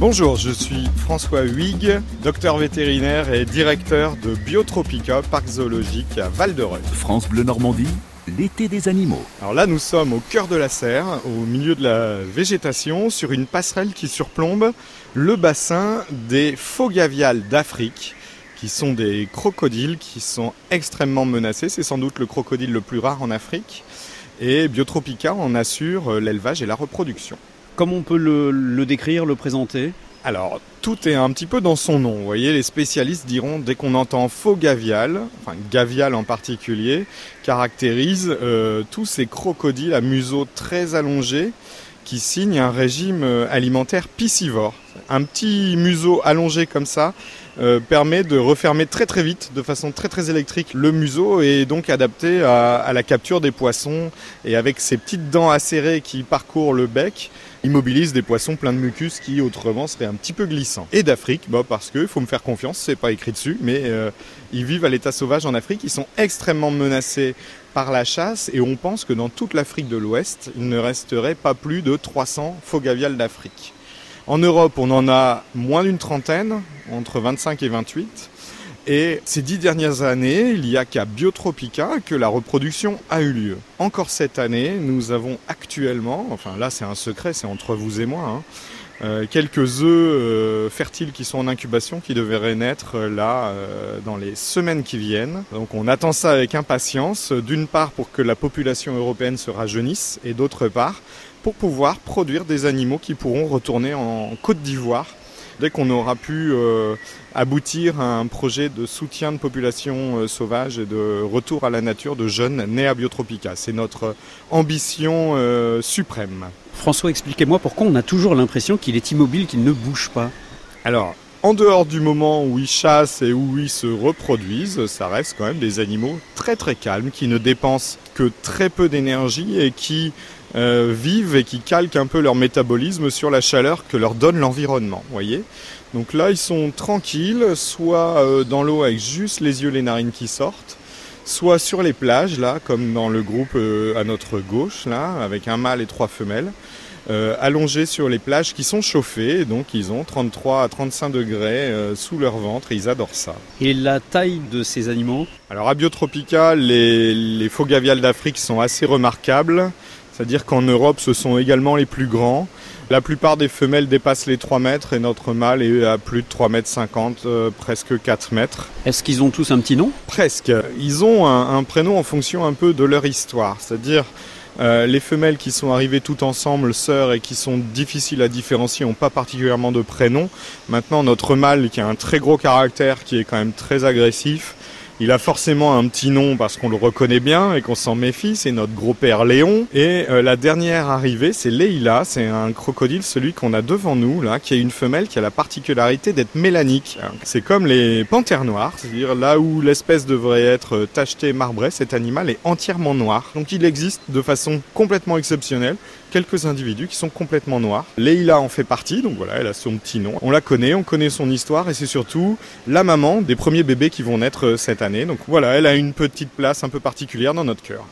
Bonjour, je suis François Huyghe, docteur vétérinaire et directeur de Biotropica, parc zoologique à Val-de-Reuil. France Bleu Normandie, l'été des animaux. Alors là, nous sommes au cœur de la serre, au milieu de la végétation, sur une passerelle qui surplombe le bassin des gaviales d'Afrique qui sont des crocodiles qui sont extrêmement menacés. C'est sans doute le crocodile le plus rare en Afrique. Et Biotropica en assure l'élevage et la reproduction. Comment on peut le, décrire, le présenter? Alors, tout est un petit peu dans son nom. Vous voyez, les spécialistes diront, dès qu'on entend faux gavial, enfin gavial en particulier, caractérise euh, tous ces crocodiles à museau très allongé qui signent un régime euh, alimentaire piscivore. Un petit museau allongé comme ça euh, permet de refermer très très vite, de façon très très électrique, le museau est donc adapté à, la capture des poissons et avec ses petites dents acérées qui parcourent le bec, immobilise des poissons pleins de mucus qui autrement seraient un petit peu glissants. Et d'Afrique, bah parce que faut me faire confiance, c'est pas écrit dessus, mais euh, ils vivent à l'état sauvage en Afrique, ils sont extrêmement menacés par la chasse et on pense que dans toute l'Afrique de l'Ouest, il ne resterait pas plus de 300 faux gaviales d'Afrique. En Europe, on en a moins d'une trentaine, entre 25 et 28. Et ces dix dernières années, il n'y a qu'à Biotropica que la reproduction a eu lieu. Encore cette année, nous avons actuellement, enfin là c'est un secret, c'est entre vous et moi, hein, euh, quelques œufs euh, fertiles qui sont en incubation qui devraient naître euh, là dans les semaines qui viennent. Donc on attend ça avec impatience, d'une part pour que la population européenne se rajeunisse et d'autre part pour pouvoir produire des animaux qui pourront retourner en Côte d'Ivoire dès qu'on aura pu euh, aboutir à un projet de soutien de population euh, sauvage et de retour à la nature de jeunes nés à Biotropica. C'est notre ambition euh, suprême. François, expliquez-moi pourquoi on a toujours l'impression qu'il est immobile, qu'il ne bouge pas. Alors, en dehors du moment où ils chassent et où ils se reproduisent, ça reste quand même des animaux très très calmes qui ne dépensent que très peu d'énergie et qui euh, vivent et qui calquent un peu leur métabolisme sur la chaleur que leur donne l'environnement. Voyez Donc là, ils sont tranquilles, soit euh, dans l'eau avec juste les yeux, les narines qui sortent, soit sur les plages, là, comme dans le groupe euh, à notre gauche, là, avec un mâle et trois femelles. allongés sur les plages qui sont chauffées, donc ils ont 33 à 35 degrés sous leur ventre et ils adorent ça. Et la taille de ces animaux? Alors à Biotropica, les, les faux gaviales d'Afrique sont assez remarquables. C'est-à-dire qu'en Europe, ce sont également les plus grands. La plupart des femelles dépassent les 3 mètres et notre mâle est à plus de 3 mètres 50, euh, presque 4 mètres. Est-ce qu'ils ont tous un petit nom? Presque. Ils ont un, prénom en fonction un peu de leur histoire. C'est-à-dire euh, les femelles qui sont arrivées toutes ensemble, sœurs, et qui sont difficiles à différencier, n'ont pas particulièrement de prénom. Maintenant, notre mâle, qui a un très gros caractère, qui est quand même très agressif, il a forcément un petit nom parce qu'on le reconnaît bien et qu'on s'en méfie, c'est notre gros père Léon. Et euh, la dernière arrivée, c'est Leila, c'est un crocodile, celui qu'on a devant nous, là, qui est une femelle qui a la particularité d'être mélanique. C'est comme les panthères noires, c'est-à-dire là où l'espèce devrait être tachetée, marbrée, cet animal est entièrement noir. Donc il existe de façon complètement exceptionnelle quelques individus qui sont complètement noirs. Leila en fait partie, donc voilà, elle a son petit nom. On la connaît, on connaît son histoire et c'est surtout la maman des premiers bébés qui vont naître cette Donc voilà, elle a une petite place un peu particulière dans notre cœur.